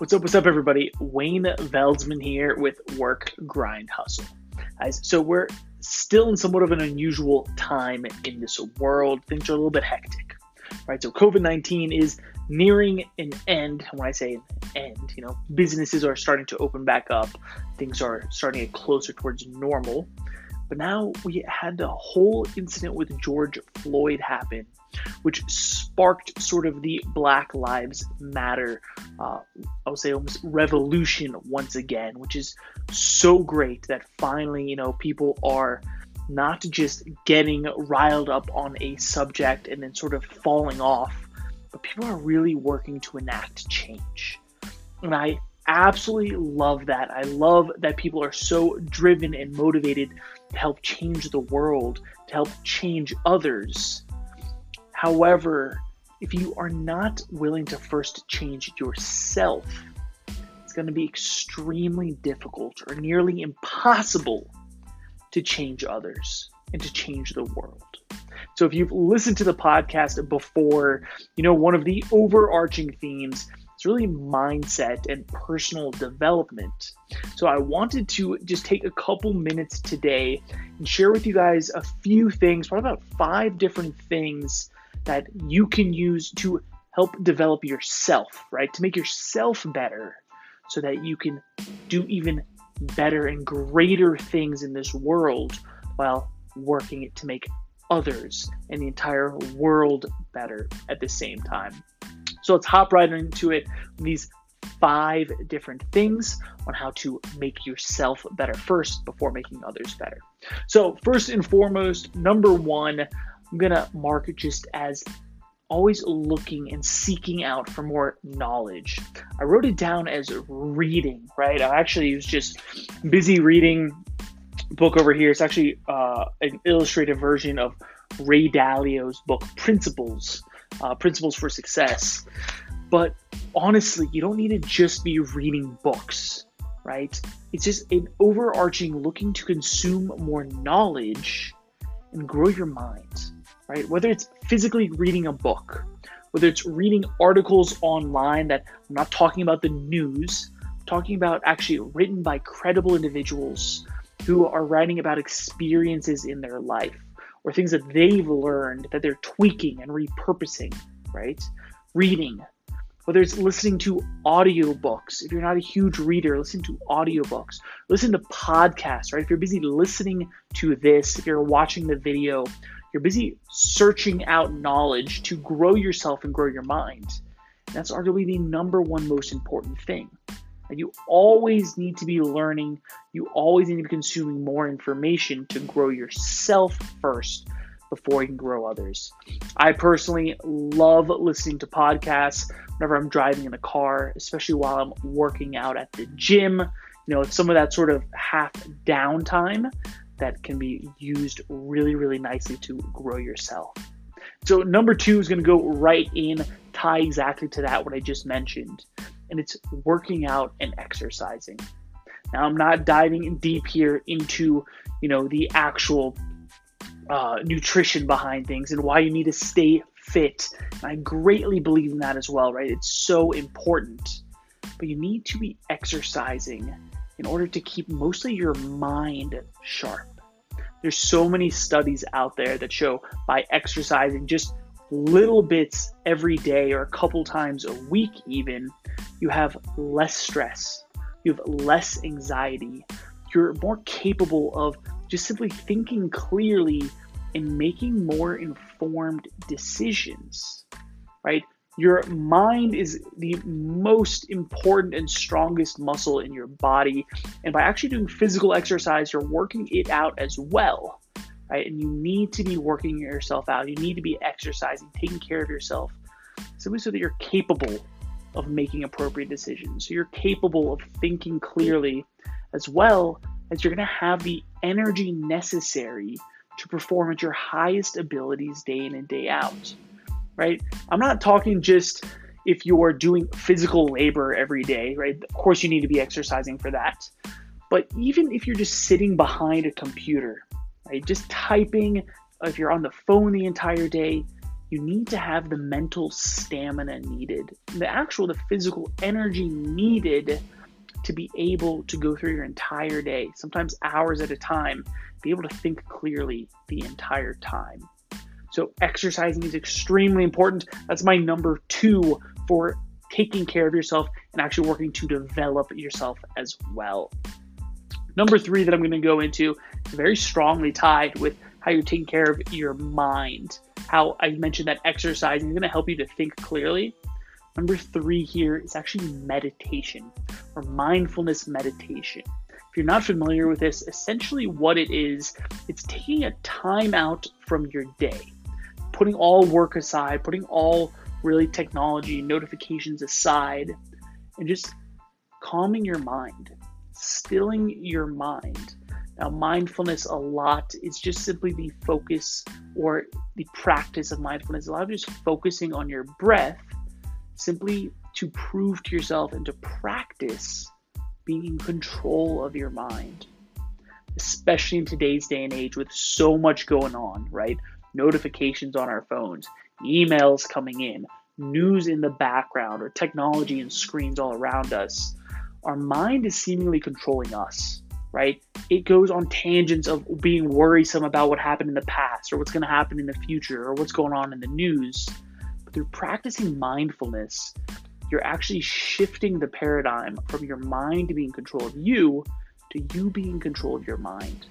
What's up, what's up, everybody? Wayne Veldsman here with Work Grind Hustle. Guys, so we're still in somewhat of an unusual time in this world. Things are a little bit hectic, right? So COVID 19 is nearing an end. When I say end, you know, businesses are starting to open back up, things are starting to get closer towards normal. But now we had the whole incident with George Floyd happen which sparked sort of the Black Lives Matter, uh, I would say almost revolution once again, which is so great that finally, you know, people are not just getting riled up on a subject and then sort of falling off, but people are really working to enact change. And I absolutely love that. I love that people are so driven and motivated to help change the world, to help change others. However, if you are not willing to first change yourself, it's going to be extremely difficult or nearly impossible to change others and to change the world. So, if you've listened to the podcast before, you know one of the overarching themes is really mindset and personal development. So, I wanted to just take a couple minutes today and share with you guys a few things, probably about five different things that you can use to help develop yourself, right? To make yourself better so that you can do even better and greater things in this world while working to make others and the entire world better at the same time. So let's hop right into it. These five different things on how to make yourself better first before making others better. So, first and foremost, number one, I'm gonna mark it just as always looking and seeking out for more knowledge. I wrote it down as reading, right? I actually was just busy reading book over here. It's actually uh, an illustrated version of Ray Dalio's book Principles, uh, Principles for Success. But honestly, you don't need to just be reading books, right? It's just an overarching looking to consume more knowledge and grow your mind right? Whether it's physically reading a book, whether it's reading articles online that I'm not talking about the news, I'm talking about actually written by credible individuals who are writing about experiences in their life or things that they've learned that they're tweaking and repurposing, right? Reading, whether it's listening to audiobooks if you're not a huge reader listen to audiobooks listen to podcasts right if you're busy listening to this if you're watching the video you're busy searching out knowledge to grow yourself and grow your mind. That's arguably the number one most important thing. You always need to be learning, you always need to be consuming more information to grow yourself first before you can grow others. I personally love listening to podcasts whenever I'm driving in the car, especially while I'm working out at the gym. You know, it's some of that sort of half downtime that can be used really, really nicely to grow yourself. So, number two is going to go right in, tie exactly to that, what I just mentioned, and it's working out and exercising. Now, I'm not diving deep here into, you know, the actual uh, nutrition behind things and why you need to stay fit. And I greatly believe in that as well, right? It's so important. But you need to be exercising in order to keep mostly your mind sharp. There's so many studies out there that show by exercising just little bits every day or a couple times a week, even, you have less stress, you have less anxiety, you're more capable of just simply thinking clearly and making more informed decisions, right? Your mind is the most important and strongest muscle in your body. And by actually doing physical exercise, you're working it out as well, right? And you need to be working yourself out. You need to be exercising, taking care of yourself, simply so that you're capable of making appropriate decisions. So you're capable of thinking clearly as well as you're going to have the energy necessary to perform at your highest abilities day in and day out right? I'm not talking just if you're doing physical labor every day, right? Of course, you need to be exercising for that. But even if you're just sitting behind a computer, right? Just typing, if you're on the phone the entire day, you need to have the mental stamina needed, the actual, the physical energy needed to be able to go through your entire day, sometimes hours at a time, be able to think clearly the entire time. So, exercising is extremely important. That's my number two for taking care of yourself and actually working to develop yourself as well. Number three that I'm going to go into is very strongly tied with how you're taking care of your mind. How I mentioned that exercise is going to help you to think clearly. Number three here is actually meditation or mindfulness meditation. If you're not familiar with this, essentially what it is, it's taking a time out from your day, putting all work aside, putting all really technology notifications aside, and just calming your mind, stilling your mind. Now, mindfulness a lot is just simply the focus or the practice of mindfulness. A lot of just focusing on your breath simply to prove to yourself and to practice being in control of your mind. Especially in today's day and age with so much going on, right? Notifications on our phones, emails coming in, news in the background, or technology and screens all around us. Our mind is seemingly controlling us, right? It goes on tangents of being worrisome about what happened in the past, or what's going to happen in the future, or what's going on in the news. But through practicing mindfulness, you're actually shifting the paradigm from your mind being in control of you to you being in control of your mind.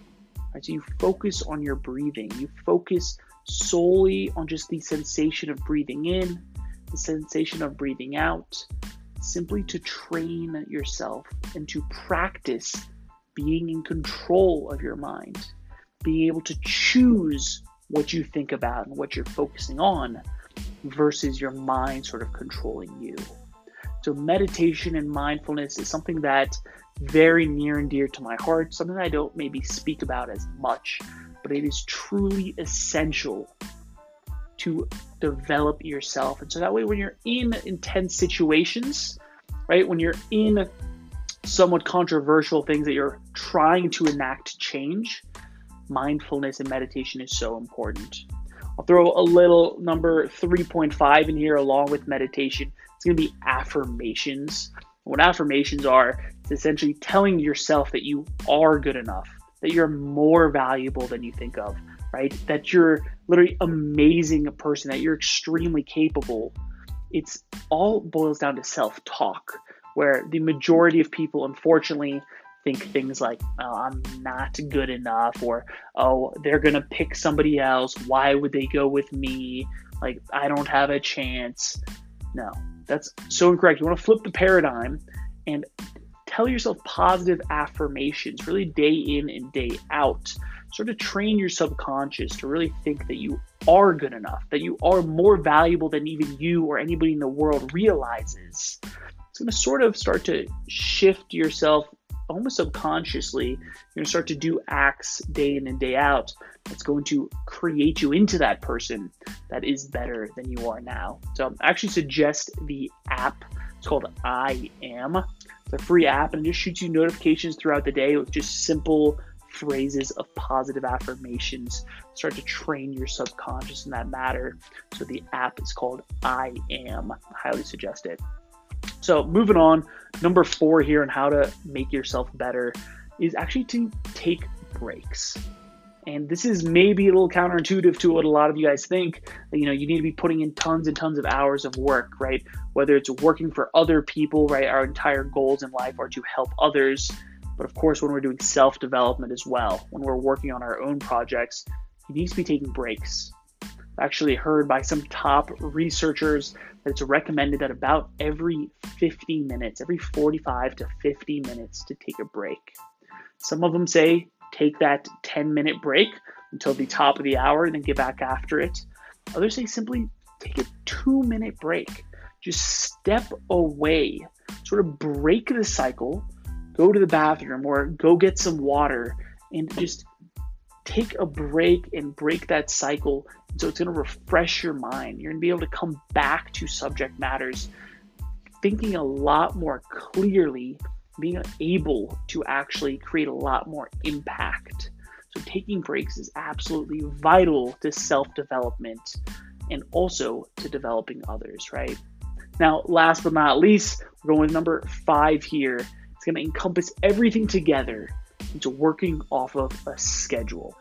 Right? So you focus on your breathing. You focus solely on just the sensation of breathing in, the sensation of breathing out, simply to train yourself and to practice being in control of your mind, being able to choose what you think about and what you're focusing on versus your mind sort of controlling you. So, meditation and mindfulness is something that very near and dear to my heart, something I don't maybe speak about as much, but it is truly essential to develop yourself. And so that way, when you're in intense situations, right, when you're in somewhat controversial things that you're trying to enact change, mindfulness and meditation is so important. I'll throw a little number 3.5 in here along with meditation. It's going to be affirmations. What affirmations are, it's essentially telling yourself that you are good enough, that you're more valuable than you think of, right? That you're literally amazing person, that you're extremely capable. It's all boils down to self talk, where the majority of people, unfortunately, think things like, oh, I'm not good enough, or oh, they're going to pick somebody else. Why would they go with me? Like, I don't have a chance. No, that's so incorrect. You want to flip the paradigm and tell yourself positive affirmations, really day in and day out. Sort of train your subconscious to really think that you are good enough, that you are more valuable than even you or anybody in the world realizes. It's going to sort of start to shift yourself almost subconsciously. You're going to start to do acts day in and day out that's going to create you into that person that is better than you are now. So I actually suggest the app. It's called I Am. It's a free app and it just shoots you notifications throughout the day with just simple phrases of positive affirmations. Start to train your subconscious in that matter. So the app is called I Am. I highly suggest it. So moving on, number four here on how to make yourself better is actually to take breaks. And this is maybe a little counterintuitive to what a lot of you guys think. That, you know, you need to be putting in tons and tons of hours of work, right? Whether it's working for other people, right? Our entire goals in life are to help others. But of course, when we're doing self development as well, when we're working on our own projects, you need to be taking breaks. Actually heard by some top researchers that it's recommended that about every 50 minutes, every 45 to 50 minutes, to take a break. Some of them say take that 10 minute break until the top of the hour and then get back after it. Others say simply take a two minute break. Just step away, sort of break the cycle, go to the bathroom or go get some water and just take a break and break that cycle. So it's going to refresh your mind. You're going to be able to come back to subject matters thinking a lot more clearly being able to actually create a lot more impact. So, taking breaks is absolutely vital to self development. and also to developing others, right? Now, last but not least, we're going with number five here. It's going to encompass everything together into working off of a schedule.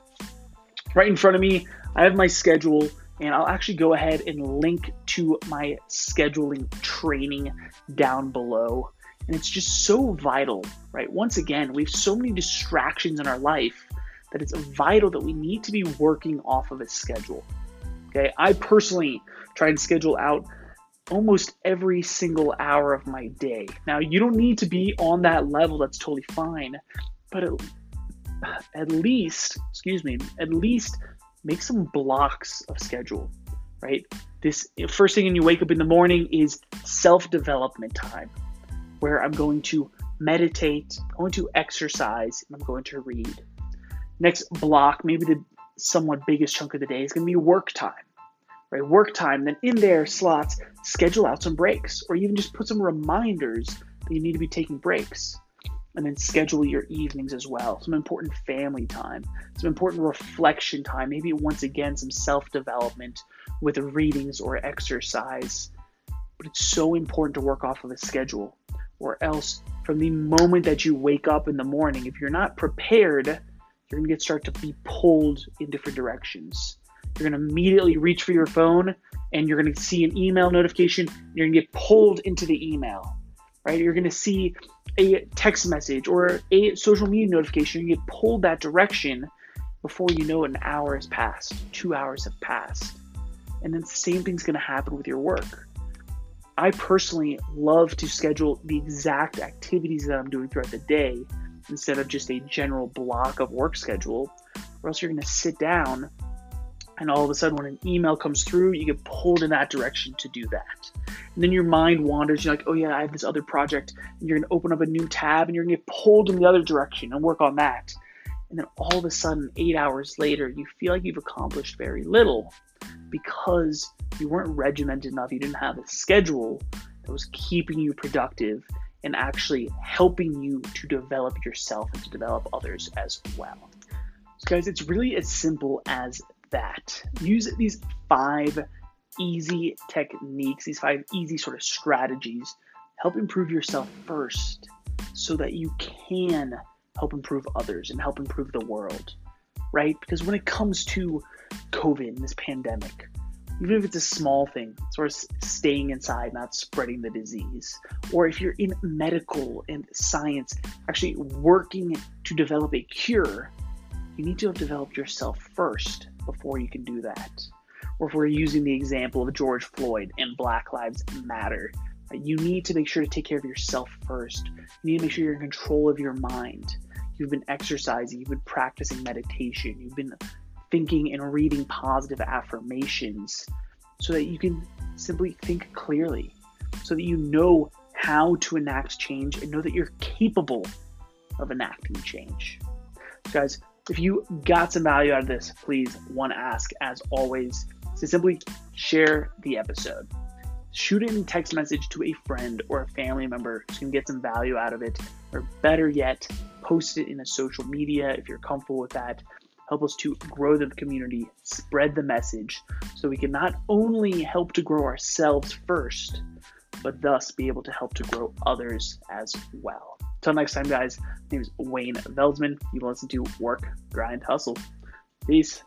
Right in front of me, I have my schedule, and I'll actually go ahead and link to my scheduling training down below. And it's just so vital, right? Once again, we have so many distractions in our life that it's vital that we need to be working off of a schedule. Okay, I personally try and schedule out almost every single hour of my day. Now, you don't need to be on that level, that's totally fine, but at, least, excuse me, at least make some blocks of schedule, right? This first thing when you wake up in the morning is self development time, where I'm going to meditate, I'm going to exercise, and I'm going to read. Next block, maybe the somewhat biggest chunk of the day, is going to be work time right? Work time, then in there slots, schedule out some breaks, or even just put some reminders that you need to be taking breaks. And then schedule your evenings as well. Some important family time, some important reflection time, maybe once again some self development with readings or exercise. But it's so important to work off of a schedule, or else from the moment that you wake up in the morning, if you're not prepared, you're gonna get start to be pulled in different directions. You're going to immediately reach for your phone and you're going to see an email notification. You're going to get pulled into the email, right? You're going to see a text message or a social media notification. You get pulled that direction before you know it, an hour has passed, two hours have passed. And then the same thing's going to happen with your work. I personally love to schedule the exact activities that I'm doing throughout the day instead of just a general block of work schedule, or else you're going to sit down and all of a sudden when an email comes through you get pulled in that direction to do that. And then your mind wanders. You're like oh yeah i have this other project. And you're going to open up a new tab and you're going to get pulled in the other direction and work on that. And then all of a sudden eight hours later you feel like you've accomplished very little because you weren't regimented enough. You didn't have a schedule that was keeping you productive and actually helping you to develop yourself and to develop others as well. So guys it's really as simple as that. Use these five easy techniques, these five easy sort of strategies. Help improve yourself first so that you can help improve others and help improve the world, right? Because when it comes to COVID, this pandemic, even if it's a small thing, sort of staying inside, not spreading the disease, or if you're in medical and science, actually working to develop a cure, you need to have developed yourself first before you can do that. Or if we're using the example of George Floyd and Black Lives Matter, you need to make sure to take care of yourself first. You need to make sure you're in control of your mind. You've been exercising, you've been practicing meditation, you've been thinking and reading positive affirmations so that you can simply think clearly, so that you know how to enact change and know that you're capable of enacting change. Guys, if you got some value out of this, please, one ask, as always, to simply share the episode. Shoot it in text message to a friend or a family member who can get some value out of it, or better yet, post it in a social media if you're comfortable with that. Help us to grow the community, spread the message, so we can not only help to grow ourselves first, but thus be able to help to grow others as well. Until next time, guys, my name is Wayne Veldsman. You listen to Work, Grind, Hustle. Peace.